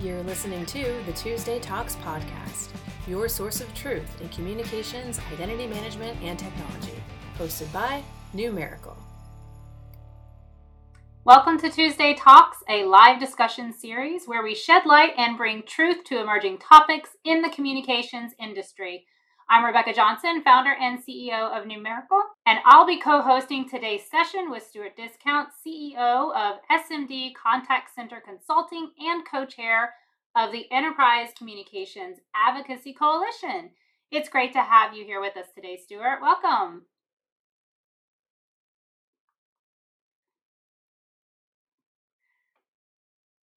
You're listening to the Tuesday Talks podcast, your source of truth in communications, identity management, and technology. Hosted by Numeracle. Welcome to Tuesday Talks, a live discussion series where we shed light and bring truth to emerging topics in the communications industry. I'm Rebekah Johnson, founder and CEO of Numeracle, and I'll be co hosting today's session with Stuart Discount, CEO of SMD Contact Center Consulting and co chair of the Enterprise Communications Advocacy Coalition. It's great to have you here with us today, Stuart. Welcome.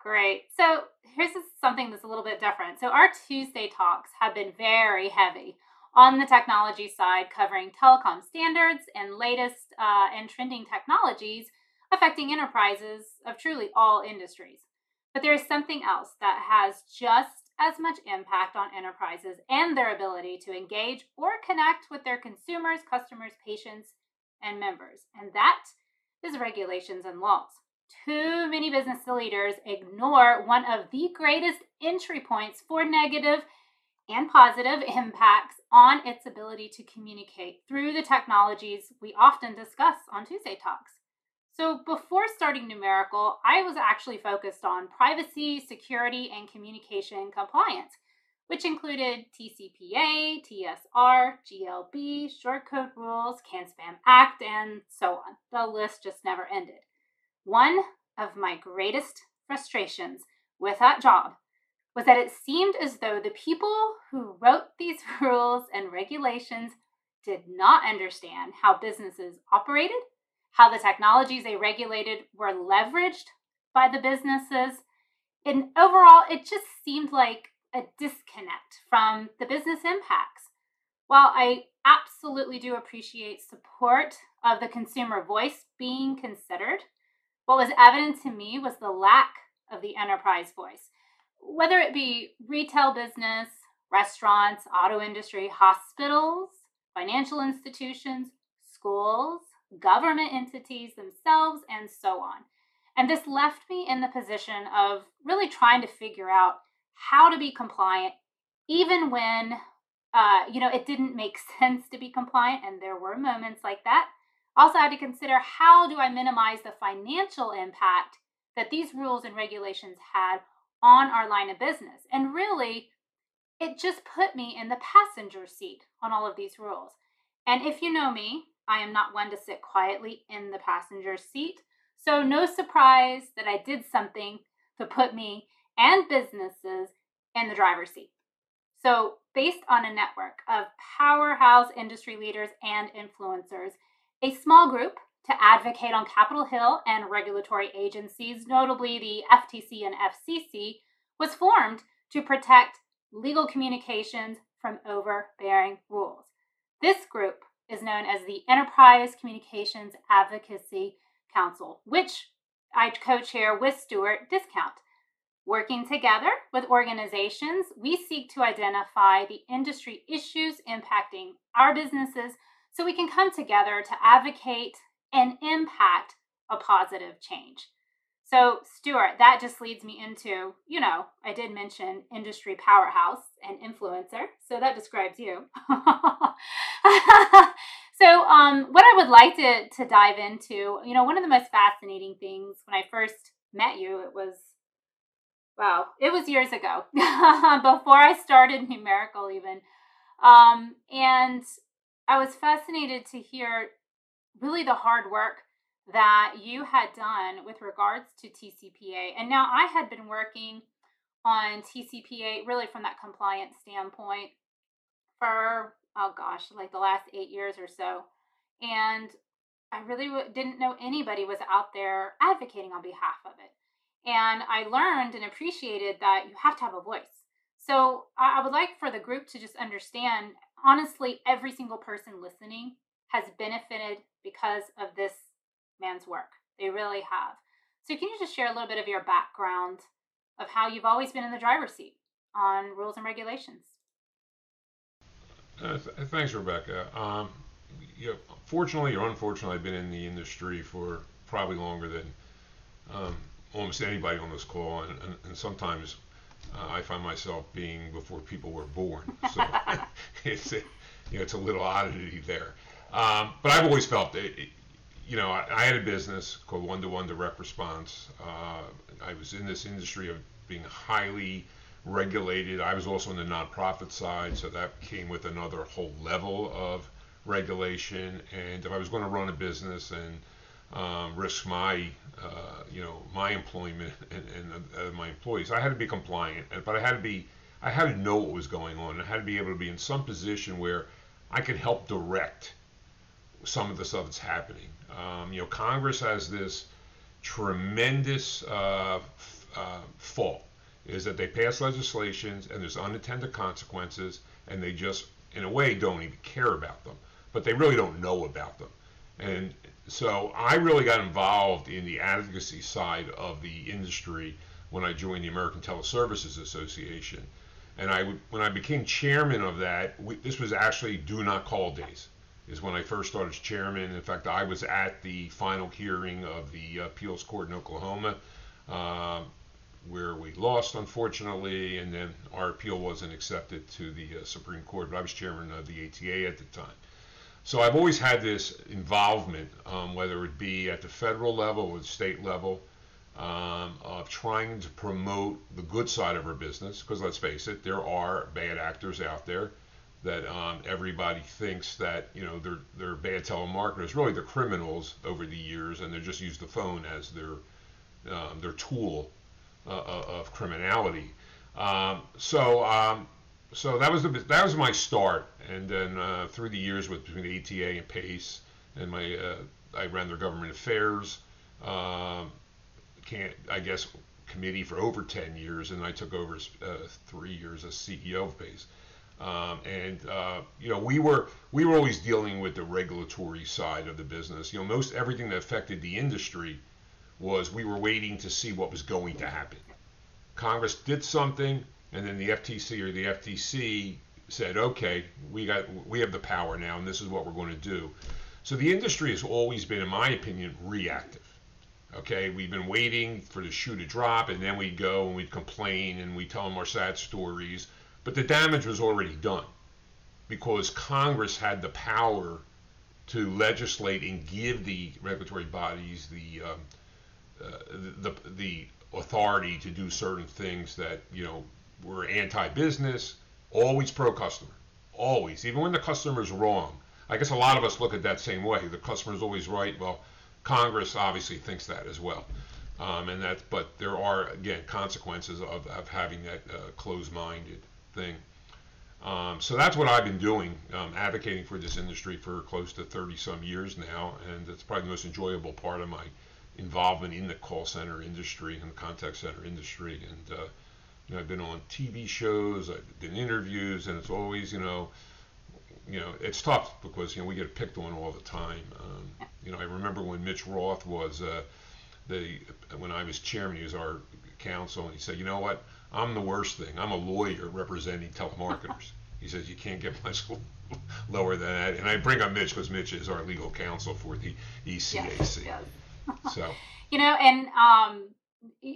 Great. So here's something that's a little bit different. So our Tuesday talks have been very heavy on the technology side, covering telecom standards and latest uh, and trending technologies affecting enterprises of truly all industries. But there is something else that has just as much impact on enterprises and their ability to engage or connect with their consumers, customers, patients, and members, and that is regulations and laws too many business leaders ignore one of the greatest entry points for negative and positive impacts on its ability to communicate through the technologies we often discuss on Tuesday Talks. So, before starting Numeracle, I was actually focused on privacy, security, and communication compliance, which included TCPA, TSR, GLB, short code rules, CAN Spam Act, and so on. The list just never ended. One of my greatest frustrations with that job was that it seemed as though the people who wrote these rules and regulations did not understand how businesses operated, how the technologies they regulated were leveraged by the businesses. And overall, it just seemed like a disconnect from the business impacts. While I absolutely do appreciate support of the consumer voice being considered, what was evident to me was the lack of the enterprise voice. Whether it be retail business, restaurants, auto industry, hospitals, financial institutions, schools, government entities themselves, and so on. And this left me in the position of really trying to figure out how to be compliant, even when uh, you know it didn't make sense to be compliant, and there were moments like that. Also, I had to consider how do I minimize the financial impact that these rules and regulations had on our line of business. And really, it just put me in the passenger seat on all of these rules. And if you know me, I am not one to sit quietly in the passenger seat. So, no surprise that I did something to put me and businesses in the driver's seat. So, based on a network of powerhouse industry leaders and influencers, a small group to advocate on Capitol Hill and regulatory agencies, notably the FTC and FCC, was formed to protect legal communications from overbearing rules. This group is known as the Enterprise Communications Advocacy Council, which I co chair with Stuart Discount. Working together with organizations, we seek to identify the industry issues impacting our businesses so we can come together to advocate and impact a positive change. So, Stuart, that just leads me into, you know, I did mention industry powerhouse and influencer. So that describes you. so, um, what I would like to, to dive into, you know, one of the most fascinating things when I first met you, it was, wow, it was years ago, before I started Numeracle, even. Um, and I was fascinated to hear really the hard work that you had done with regards to TCPA. And now I had been working on TCPA really from that compliance standpoint for, oh gosh, like the last eight years or so. And I really didn't know anybody was out there advocating on behalf of it. And I learned and appreciated that you have to have a voice. So I would like for the group to just understand honestly, every single person listening has benefited because of this man's work. They really have. So, can you just share a little bit of your background of how you've always been in the driver's seat on rules and regulations? Uh, th- thanks, Rebekah. Um, you know, fortunately or unfortunately, I've been in the industry for probably longer than um, almost anybody on this call, and, and, and sometimes Uh, I find myself being before people were born, so it's a, you know it's a little oddity there. Um, but I've always felt that, it, you know, I, I, had a business called One to One Direct Response. Uh, I was in this industry of being highly regulated. I was also on the nonprofit side, so that came with another whole level of regulation. And if I was going to run a business and um, risk my, uh, you know, my employment and, and uh, my employees, I had to be compliant. But I had to be, I had to know what was going on. I had to be able to be in some position where I could help direct some of the stuff that's happening. Um, you know, Congress has this tremendous uh, uh, fault is that they pass legislations and there's unintended consequences and they just in a way don't even care about them but they really don't know about them. And so i really got involved in the advocacy side of the industry when i joined the american teleservices association. And i when i became chairman of that we, this was actually do not call days is when i first started as chairman in fact i was at the final hearing of the appeals court in oklahoma uh, where we lost, unfortunately, and then our appeal wasn't accepted to the uh, Supreme Court. But I was chairman of the ATA at the time. So I've always had this involvement, um, whether it be at the federal level or the state level, um, of trying to promote the good side of our business. Because let's face it, there are bad actors out there that um, everybody thinks that you know they're they're bad telemarketers. Really, they're criminals over the years, and they just use the phone as their um, their tool uh, uh, of criminality. Um, so um, so that was the that was my start, and then uh, through the years with between ATA and PACE, and my uh, I ran their government affairs, um, can't I guess committee for over 10 years, and I took over uh, three years as CEO of PACE. Um, and uh, you know we were we were always dealing with the regulatory side of the business. You know most everything that affected the industry was we were waiting to see what was going to happen. Congress did something, and then the FTC or the FTC said, "Okay, we got we have the power now, and this is what we're going to do." So the industry has always been, in my opinion, reactive. Okay, we've been waiting for the shoe to drop, and then we'd go and we'd complain and we'd tell them our sad stories. But the damage was already done because Congress had the power to legislate and give the regulatory bodies the um, the the authority to do certain things that you know were anti-business, always pro-customer, always, even when the customer's wrong. I guess a lot of us look at that same way. The customer's always right. Well, Congress obviously thinks that as well. Um, and that, but there are again consequences of, of having that uh, closed-minded thing. Um, so that's what I've been doing, um, advocating for this industry for close to 30 some years now, and it's probably the most enjoyable part of my involvement in the call center industry and the contact center industry. And uh, you know, I've been on TV shows, I've done interviews, and it's always, you know, you know, it's tough because you know we get picked on all the time. Um, you know, I remember when Mitch Roth was uh, the when I was chairman, he was our counsel, and he said, you know what, I'm the worst thing. I'm a lawyer representing telemarketers. he says you can't get much lower than that. And I bring up Mitch because Mitch is our legal counsel for the ECAC. Yes, yes. So you know, and um,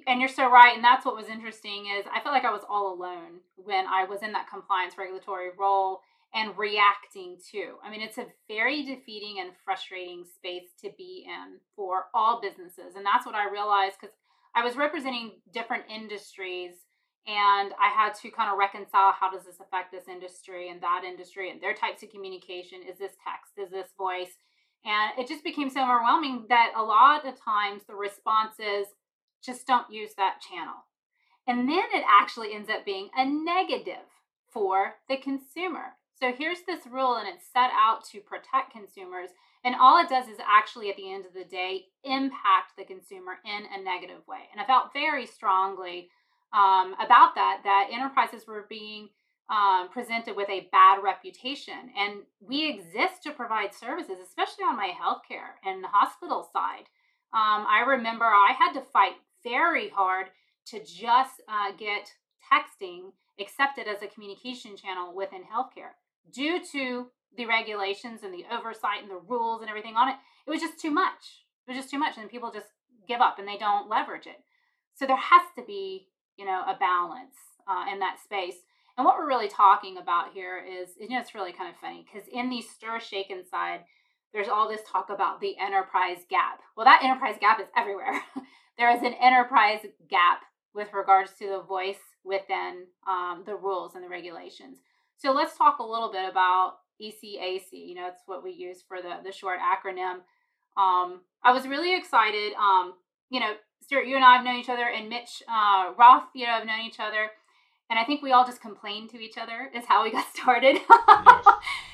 and you're so right, and that's what was interesting is I felt like I was all alone when I was in that compliance regulatory role and reacting to. I mean, it's a very defeating and frustrating space to be in for all businesses, and that's what I realized because I was representing different industries and I had to kind of reconcile how does this affect this industry and that industry and their types of communication. Is this text? Is this voice? And it just became so overwhelming that a lot of times the responses just don't use that channel. And then it actually ends up being a negative for the consumer. So here's this rule, and it's set out to protect consumers. And all it does is actually, at the end of the day, impact the consumer in a negative way. And I felt very strongly um, about that, that enterprises were being um, presented with a bad reputation. And we exist to provide services, especially on my healthcare and the hospital side. Um, I remember I had to fight very hard to just uh, get texting accepted as a communication channel within healthcare due to the regulations and the oversight and the rules and everything on it. It was just too much. It was just too much, and people just give up and they don't leverage it. So there has to be, you know, a balance uh, in that space. And what we're really talking about here is, you know, it's really kind of funny because in the STIR/SHAKEN side, there's all this talk about the enterprise gap. Well, that enterprise gap is everywhere. there is an enterprise gap with regards to the voice within um, the rules and the regulations. So let's talk a little bit about ECAC. You know, it's what we use for the, the short acronym. Um, I was really excited. Um, you know, Stuart, you and I have known each other, and Mitch uh, Roth, you know, have known each other. And I think we all just complained to each other, is how we got started. yes.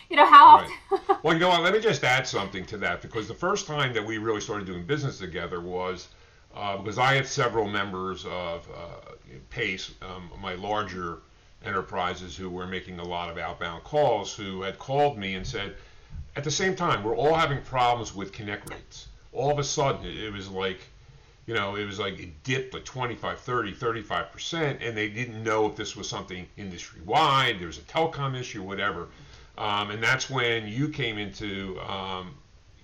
You know, how right. often. well, you know what? Let me just add something to that because the first time that we really started doing business together was uh, because I had several members of uh, PACE, um, my larger enterprises who were making a lot of outbound calls, who had called me and said, at the same time, we're all having problems with connect rates. All of a sudden, it was like, you know, it was like it dipped like 25, 30, 35%, and they didn't know if this was something industry wide, there was a telecom issue, whatever. Um, and that's when you came into, um,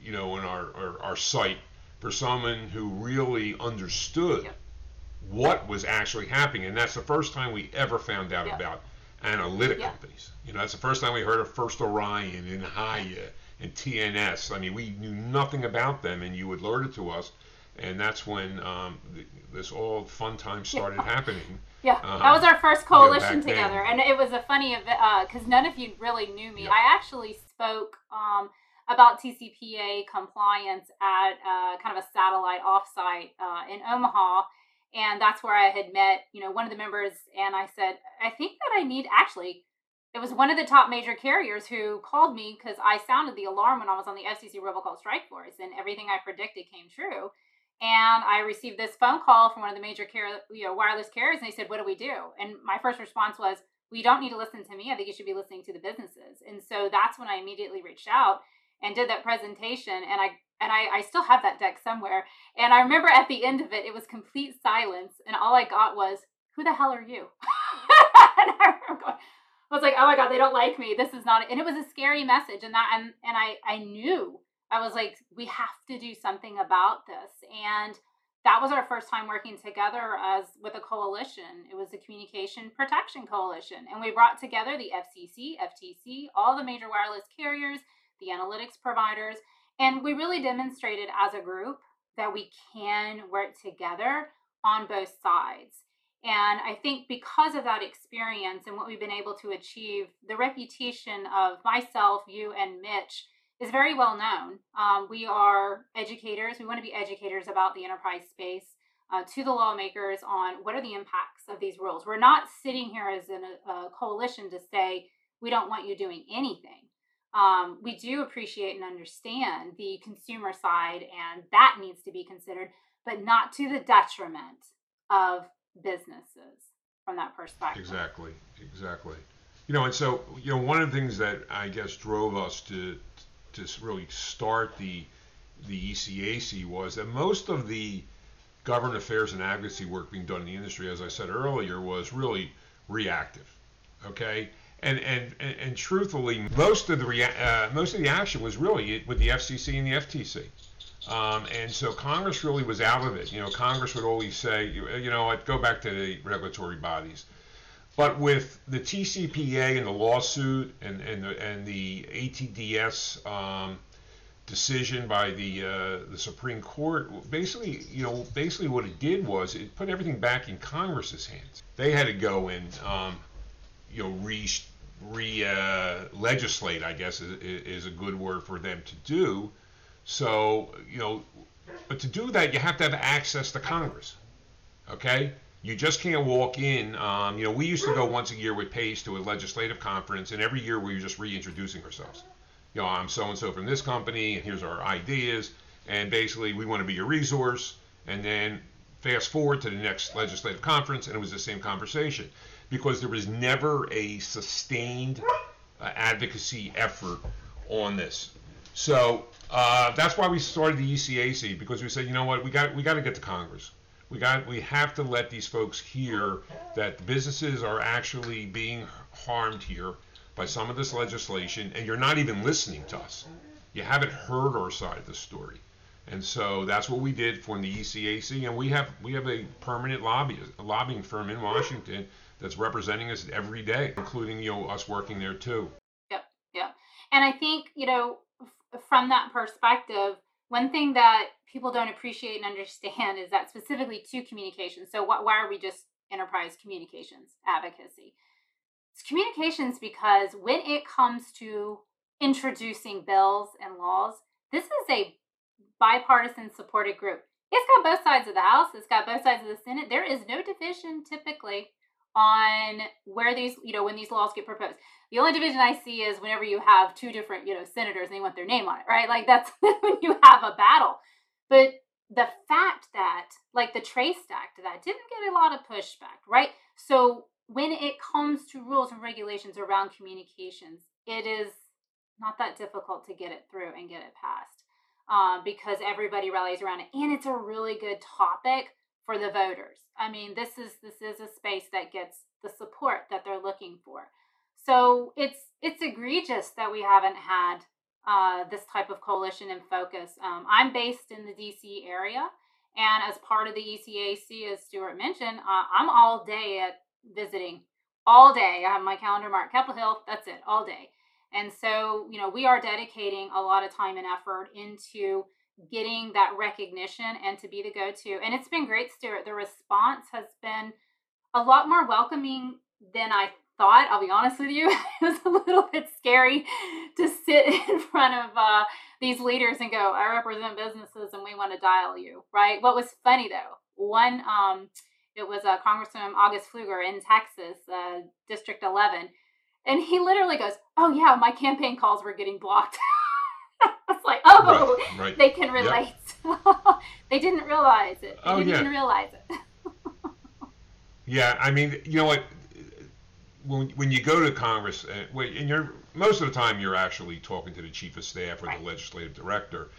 you know, in our, our, our, site for someone who really understood yep. what was actually happening. And that's the first time we ever found out yep. about analytic yep. companies. You know, that's the first time we heard of First Orion and Hiya and TNS. I mean, we knew nothing about them, and you alerted to us and that's when um, this all fun time started yeah. happening. Yeah, um, that was our first coalition you know, together, then. and it was a funny event because uh, none of you really knew me. Yeah. I actually spoke um, about TCPA compliance at uh, kind of a satellite offsite uh, in Omaha, and that's where I had met you know one of the members, and I said, I think that I need actually. It was one of the top major carriers who called me because I sounded the alarm when I was on the FCC robocall strike force, and everything I predicted came true and I received this phone call from one of the major care, you know, wireless carriers, and they said, "What do we do?" And my first response was, "We don't need to listen to me. I think you should be listening to the businesses." And so that's when I immediately reached out and did that presentation, and I and I, I still have that deck somewhere. And I remember at the end of it, it was complete silence, and all I got was, "Who the hell are you?" and I remember going, I was like, "Oh my god, they don't like me. This is not." And it was a scary message, and that and and I I knew I was like, we have to do something about this. And that was our first time working together as with a coalition. It was the Communication Protection Coalition. And we brought together the FCC, FTC, all the major wireless carriers, the analytics providers. And we really demonstrated as a group that we can work together on both sides. And I think because of that experience and what we've been able to achieve, the reputation of myself, you, and Mitch is very well known. Um, we are educators. We want to be educators about the enterprise space uh, to the lawmakers on what are the impacts of these rules. We're not sitting here as in a, a coalition to say we don't want you doing anything. Um, we do appreciate and understand the consumer side, and that needs to be considered, but not to the detriment of businesses from that perspective. Exactly, exactly. You know, and so you know, one of the things that I guess drove us to to really start the the ECAC was that most of the government affairs and advocacy work being done in the industry, as I said earlier, was really reactive. Okay, and and and, and truthfully, most of the rea- uh, most of the action was really with the FCC and the FTC. Um, and so Congress really was out of it. You know, Congress would always say, you, you know, I'd go back to the regulatory bodies. But with the TCPA and the lawsuit and, and, the, and the ATDS um, decision by the uh, the Supreme Court, basically, you know, basically what it did was it put everything back in Congress's hands. They had to go and, um, you know, re, re uh, legislate, I guess is, is a good word for them to do. So, you know, but to do that, you have to have access to Congress. Okay? You just can't walk in. Um, you know, we used to go once a year with Pace to a legislative conference, and every year we were just reintroducing ourselves. You know, I'm so and so from this company, and here's our ideas, and basically we want to be your resource. And then fast forward to the next legislative conference, and it was the same conversation because there was never a sustained uh, advocacy effort on this. So uh, that's why we started the ECAC because we said, you know what, we got we got to get to Congress we got we have to let these folks hear that businesses are actually being harmed here by some of this legislation and you're not even listening to us you haven't heard our side of the story And so that's what we did for the ECAC, and we have we have a permanent lobby a lobbying firm in Washington that's representing us every day, including you know us working there too. Yep, yep. And I think you know f- from that perspective, one thing that people don't appreciate and understand is that specifically to communications. So wh- why are we just enterprise communications advocacy? It's communications because when it comes to introducing bills and laws, this is a bipartisan supported group. It's got both sides of the House, it's got both sides of the Senate. There is no division typically on where these, you know, when these laws get proposed. The only division I see is whenever you have two different, you know, senators and they want their name on it, right? Like that's when you have a battle. But the fact that, like the TRACED Act, that didn't get a lot of pushback, right? So when it comes to rules and regulations around communications, it is not that difficult to get it through and get it passed uh, because everybody rallies around it, and it's a really good topic for the voters. I mean, this is this is a space that gets the support that they're looking for. So it's it's egregious that we haven't had uh, this type of coalition and focus. Um, I'm based in the DC area, and as part of the ECAC, as Stuart mentioned, uh, I'm all day at visiting, all day. I have my calendar marked Capitol Hill. That's it, all day. And so, you know, we are dedicating a lot of time and effort into getting that recognition and to be the go to. And it's been great, Stuart. The response has been a lot more welcoming than I thought. I'll be honest with you. it was a little bit scary to sit in front of uh, these leaders and go, I represent businesses and we want to dial you, right? What was funny though, one, um, it was uh, Congressman August Pfluger in Texas, uh, District 11. And he literally goes, Oh, yeah, my campaign calls were getting blocked. it's like, oh, right, right. they can relate. Yep. they didn't realize it. They oh, didn't yeah. realize it. yeah, I mean, you know what? When, when you go to Congress, uh, and you're most of the time you're actually talking to the chief of staff or right. the legislative director,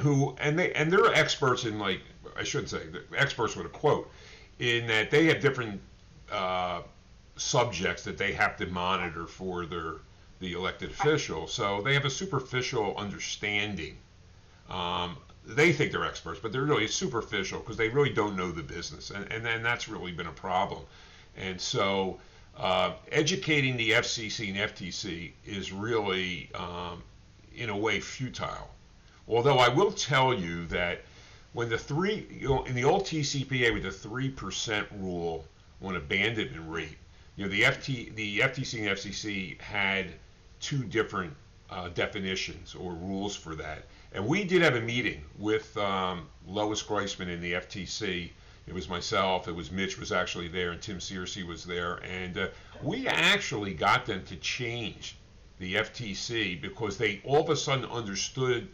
who and they and they're experts in like I shouldn't say experts with a quote in that they have different uh, subjects that they have to monitor for their the elected official. So they have a superficial understanding. Um, they think they're experts, but they're really superficial because they really don't know the business, and and then that's really been a problem. And so uh, educating the FCC and FTC is really, um, in a way, futile. Although I will tell you that when the three, you know, in the old TCPA with the three percent rule on abandonment rate, you know, the FT, the FTC and FCC had two different uh, definitions or rules for that. And we did have a meeting with um, Lois Greisman in the FTC. It was myself, it was Mitch was actually there, and Tim Searcy was there. And uh, we actually got them to change the FTC because they all of a sudden understood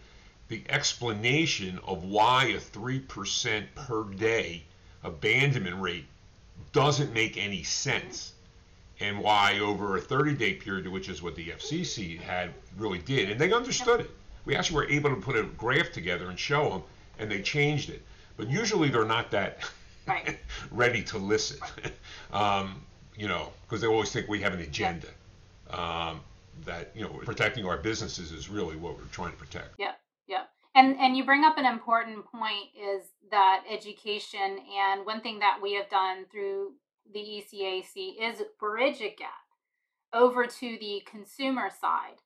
the explanation of why a 3% per day abandonment rate doesn't make any sense and why over a 30 day period, which is what the FCC had really did, and they understood it. We actually were able to put a graph together and show them, and they changed it. But usually they're not that right. ready to listen, um, you know, because they always think we have an agenda. Um, that you know, protecting our businesses is really what we're trying to protect. Yeah, yeah. And and you bring up an important point is that education and one thing that we have done through the ECAC is bridge a gap over to the consumer side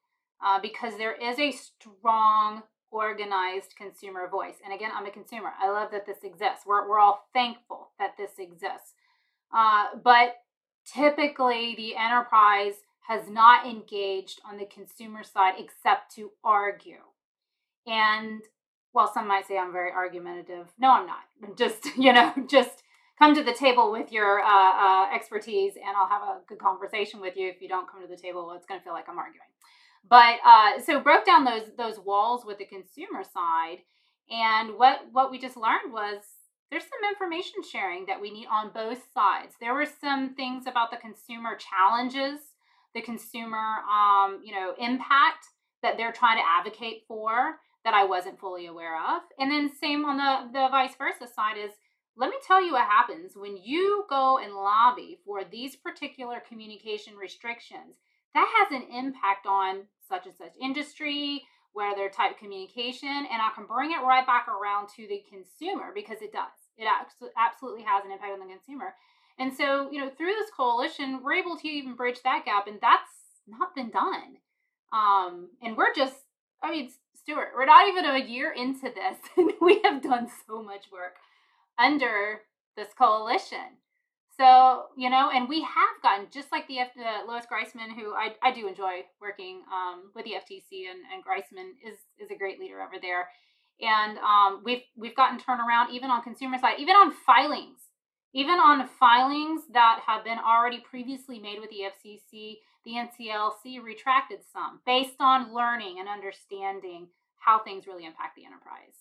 uh, because there is a strong organized consumer voice. And again, I'm a consumer. I love that this exists. We're, we're all thankful that this exists. Uh, but typically, the enterprise has not engaged on the consumer side except to argue. And while some might say I'm very argumentative, no, I'm not. Just, you know, just come to the table with your uh, uh, expertise and I'll have a good conversation with you. If you don't come to the table, it's going to feel like I'm arguing. But uh, so broke down those those walls with the consumer side, and what what we just learned was there's some information sharing that we need on both sides. There were some things about the consumer challenges, the consumer um, you know impact that they're trying to advocate for that I wasn't fully aware of, and then same on the the vice versa side is let me tell you what happens when you go and lobby for these particular communication restrictions. That has an impact on such and such industry, whether type of communication, and I can bring it right back around to the consumer because it does. It absolutely has an impact on the consumer. And so, you know, through this coalition, we're able to even bridge that gap, and that's not been done. Um, and we're just, I mean, Stuart, we're not even a year into this, and we have done so much work under this coalition. So, you know, and we have gotten, just like the F- Lois Greisman, who I, I do enjoy working um, with the FTC, and, and Greisman is, is a great leader over there. And um, we've, we've gotten turnaround even on consumer side, even on filings, even on filings that have been already previously made with the FCC, the NCLC retracted some based on learning and understanding how things really impact the enterprise.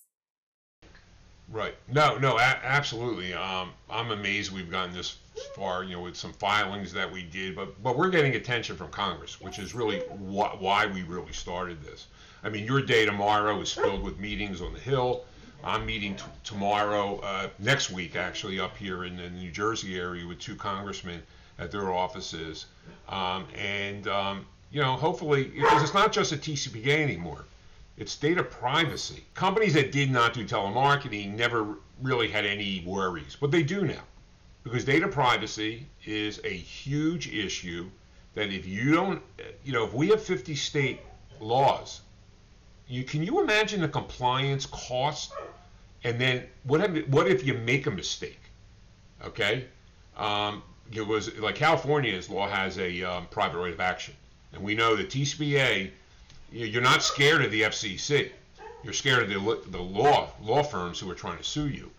Right. No, no, a- absolutely. Um, I'm amazed we've gotten this far, you know, with some filings that we did, but but we're getting attention from Congress, which is really wh- why we really started this. I mean, your day tomorrow is filled with meetings on the Hill. I'm meeting t- tomorrow, uh, next week actually, up here in the New Jersey area with two congressmen at their offices, um, and um, you know, hopefully, because it's not just a TCPA anymore. It's data privacy. Companies that did not do telemarketing never really had any worries, but they do now. Because data privacy is a huge issue that if you don't, you know, if we have 50 state laws, you can you imagine the compliance cost? And then what if, what if you make a mistake? Okay? Um, it was like California's law has a um, private right of action. And we know that TCPA you're not scared of the FCC. You're scared of the, the law law firms who are trying to sue you.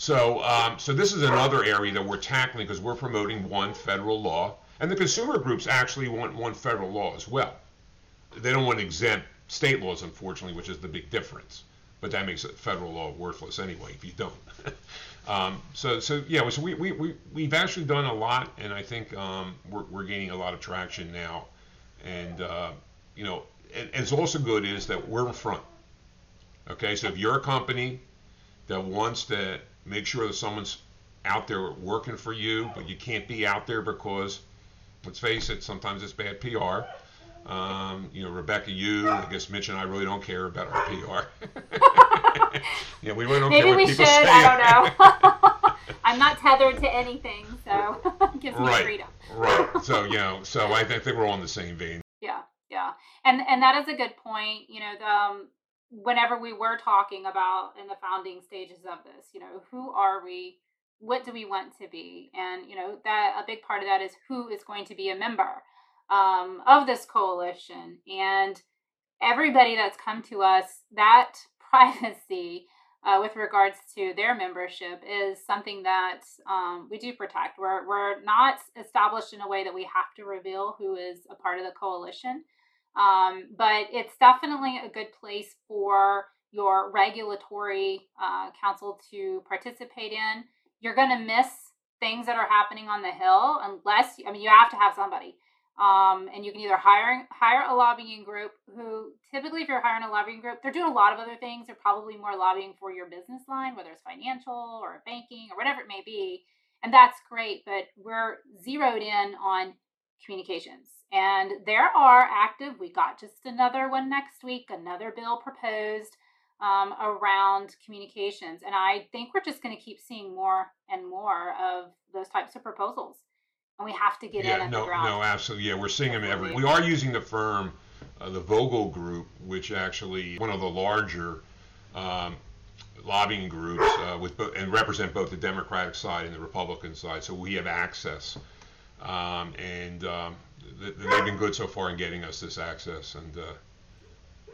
So, um, so this is another area that we're tackling because we're promoting one federal law, and the consumer groups actually want one federal law as well. They don't want to exempt state laws, unfortunately, which is the big difference. But that makes federal law worthless anyway if you don't. um, so, so yeah, so we, we, we, we've actually done a lot, and I think um, we're, we're gaining a lot of traction now. And, uh, you know, and, and it's also good is that we're in front. Okay, so if you're a company that wants to make sure that someone's out there working for you, but you can't be out there because, let's face it, sometimes it's bad PR. Um, you know, Rebekah, you, I guess Mitch and I really don't care about our PR. yeah, we really don't Maybe care what we people should. say. I don't know. I'm not tethered to anything, so it gives me freedom. right. So you know, so I think we're all in the same vein. Yeah, yeah, and and that is a good point. You know, the, um, whenever we were talking about in the founding stages of this, you know, who are we? What do we want to be? And you know, that a big part of that is who is going to be a member um, of this coalition, and everybody that's come to us that privacy. Uh, with regards to their membership is something that um, we do protect. We're, we're not established in a way that we have to reveal who is a part of the coalition. Um, but it's definitely a good place for your regulatory uh, counsel to participate in. You're going to miss things that are happening on the Hill unless, I mean, you have to have somebody. Um, and you can either hire hire a lobbying group who typically if you're hiring a lobbying group they're doing a lot of other things they're probably more lobbying for your business line whether it's financial or banking or whatever it may be and that's great but we're zeroed in on communications and there are active we got just another one next week another bill proposed um, around communications and i think we're just going to keep seeing more and more of those types of proposals and we have to get yeah, in no, no, absolutely. Yeah, we're seeing them every. We are using the firm, uh, the Vogel Group, which actually one of the larger um, lobbying groups uh, with and represent both the Democratic side and the Republican side. So we have access, um, and um, th- they've been good so far in getting us this access. And uh,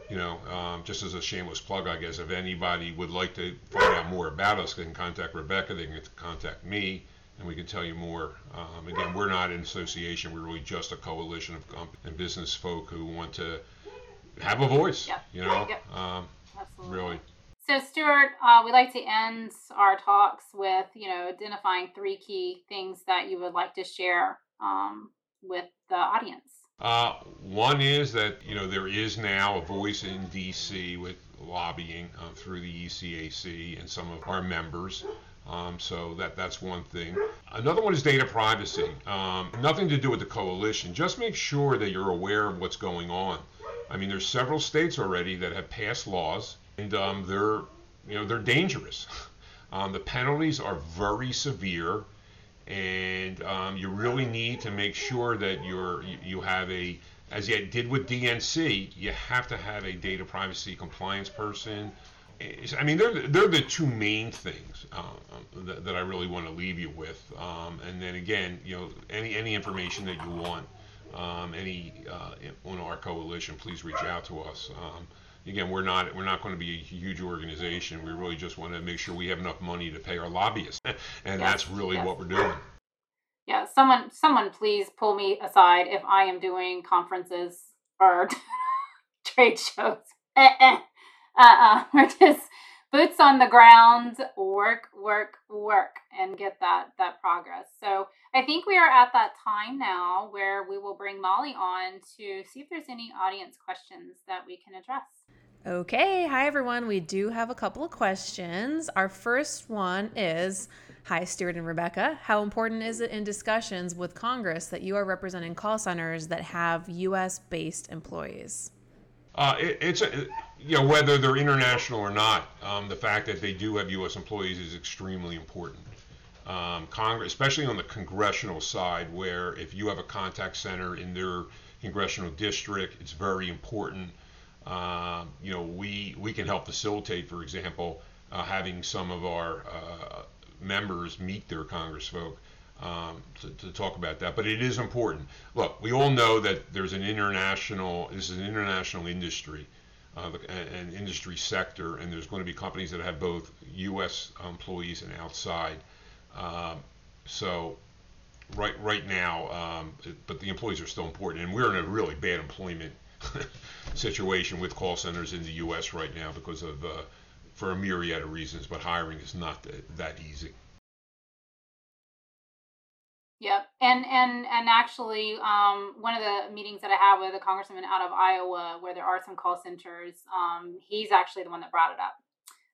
you know, um, just as a shameless plug, I guess, if anybody would like to find out more about us, they can contact Rebekah. They can contact me and we can tell you more. Um, again, we're not an association. We're really just a coalition of comp- and business folk who want to have a voice. Yep. You know, Yep. um, Absolutely. really. So, Stuart, uh, we like to end our talks with, you know, identifying three key things that you would like to share um, with the audience. Uh, one is that you know there is now a voice in D.C. with lobbying uh, through the ECAC and some of our members. Um, so that that's one thing. Another one is data privacy. Um, nothing to do with the coalition. Just make sure that you're aware of what's going on. I mean, there's several states already that have passed laws, and um, they're you know they're dangerous. Um, the penalties are very severe, and um, you really need to make sure that you're you, you have a as you did with DNC, you have to have a data privacy compliance person. I mean, they're they're the two main things uh, that, that, I really want to leave you with. Um, and then again, you know, any any information that you want, um, any uh, on our coalition, please reach out to us. Um, again, we're not we're not going to be a huge organization. We really just want to make sure we have enough money to pay our lobbyists, and yes, that's really yes. what we're doing. Yeah, someone someone please pull me aside if I am doing conferences or trade shows. Uh-uh. Uh-uh. We're just boots on the ground, work, work, work, and get that that progress. So I think we are at that time now where we will bring Molly on to see if there's any audience questions that we can address. Okay, hi everyone. We do have a couple of questions. Our first one is Hi, Stuart and Rebekah. How important is it in discussions with Congress that you are representing call centers that have U.S. based employees? Uh, it, it's a, you know whether they're international or not. Um, the fact that they do have U.S. employees is extremely important. Um, Congress, especially on the congressional side, where if you have a contact center in their congressional district, it's very important. Um, you know, we we can help facilitate, for example, uh, having some of our uh, members meet their congressfolk um, to, to, talk about that. But it is important. Look, we all know that there's an international. This is an international industry, uh, an industry sector, and there's going to be companies that have both U.S. employees and outside. Um, so right right now, um, but the employees are still important, and we're in a really bad employment situation with call centers in the U.S. right now because of uh, for a myriad of reasons, but hiring is not that, that easy. Yep, and and and actually, um, one of the meetings that I had with a congressman out of Iowa, where there are some call centers, um, he's actually the one that brought it up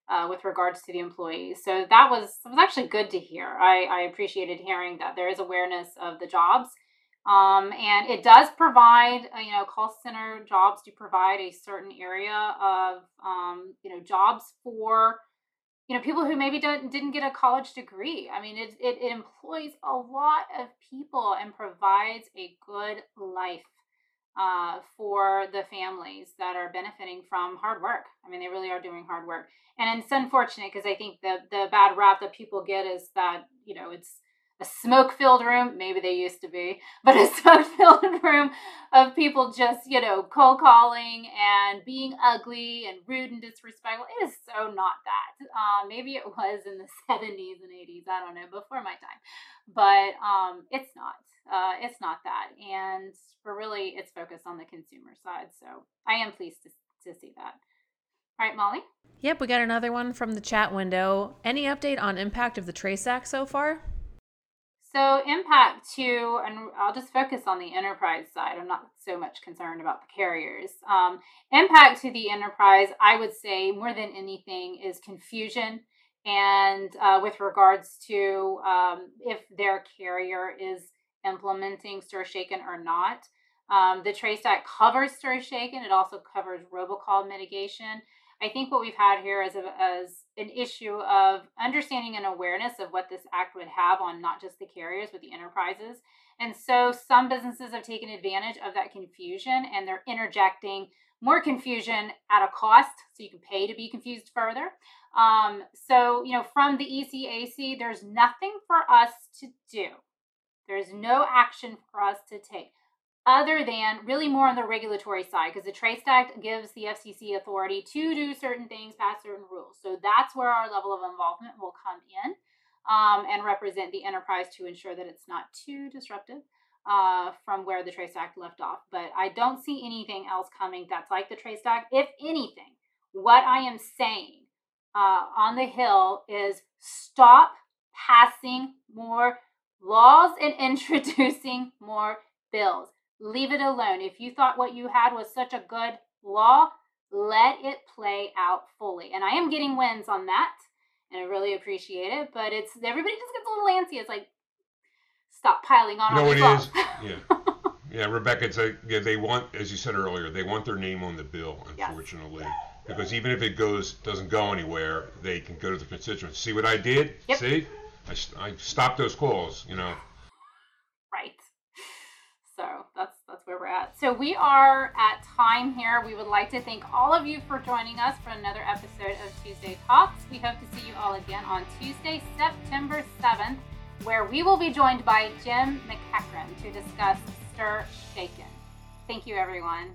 uh, with regards to the employees. So that was was actually good to hear. I, I appreciated hearing that there is awareness of the jobs um, and it does provide, uh, you know, call center jobs do provide a certain area of, um, you know, jobs for, you know, people who maybe don't, didn't get a college degree. I mean, it, it, it employs a lot of people and provides a good life uh, for the families that are benefiting from hard work. I mean, they really are doing hard work. And it's unfortunate because I think the, the bad rap that people get is that, you know, it's, a smoke filled room. Maybe they used to be, but a smoke filled room of people just, you know, cold calling and being ugly and rude and disrespectful. It is so not that. Uh, maybe it was in the 70s and 80s. I don't know, before my time. But um, it's not. Uh, it's not that. And for really, it's focused on the consumer side. So I am pleased to, to see that. All right, Molly? Yep, we got another one from the chat window. Any update on impact of the TRACED Act so far? So, impact to, and I'll just focus on the enterprise side. I'm not so much concerned about the carriers. Um, impact to the enterprise, I would say more than anything, is confusion. And uh, with regards to um, if their carrier is implementing STIR/SHAKEN or not. Um, the TRACED Act covers STIR/SHAKEN, it also covers robocall mitigation. I think what we've had here is a, as an issue of understanding and awareness of what this act would have on not just the carriers but the enterprises. And so some businesses have taken advantage of that confusion and they're interjecting more confusion at a cost so you can pay to be confused further. Um, so, you know, from the ECAC, there's nothing for us to do. There's no action for us to take other than really more on the regulatory side because the TRACED Act gives the FCC authority to do certain things, pass certain rules. So that's where our level of involvement will come in um, and represent the enterprise to ensure that it's not too disruptive uh, from where the TRACED Act left off. But I don't see anything else coming that's like the TRACED Act. If anything, what I am saying uh, on the Hill is stop passing more laws and introducing more bills leave it alone. If you thought what you had was such a good law, let it play out fully. And I am getting wins on that, and I really appreciate it. But it's everybody just gets a little antsy. It's like stop piling on. You know what it is? Yeah. Yeah, Rebekah, it's a, yeah, they want, as you said earlier, they want their name on the bill, Yes. unfortunately. Because even if it goes, doesn't go anywhere, they can go to the constituents. See what I did? Yep. See? I stopped those calls, you know. Right. So that's that's where we're at. So we are at time here. We would like to thank all of you for joining us for another episode of Tuesday Talks. We hope to see you all again on Tuesday, September 7th, where we will be joined by Jim McEachran to discuss Stir Shaken. Thank you, everyone.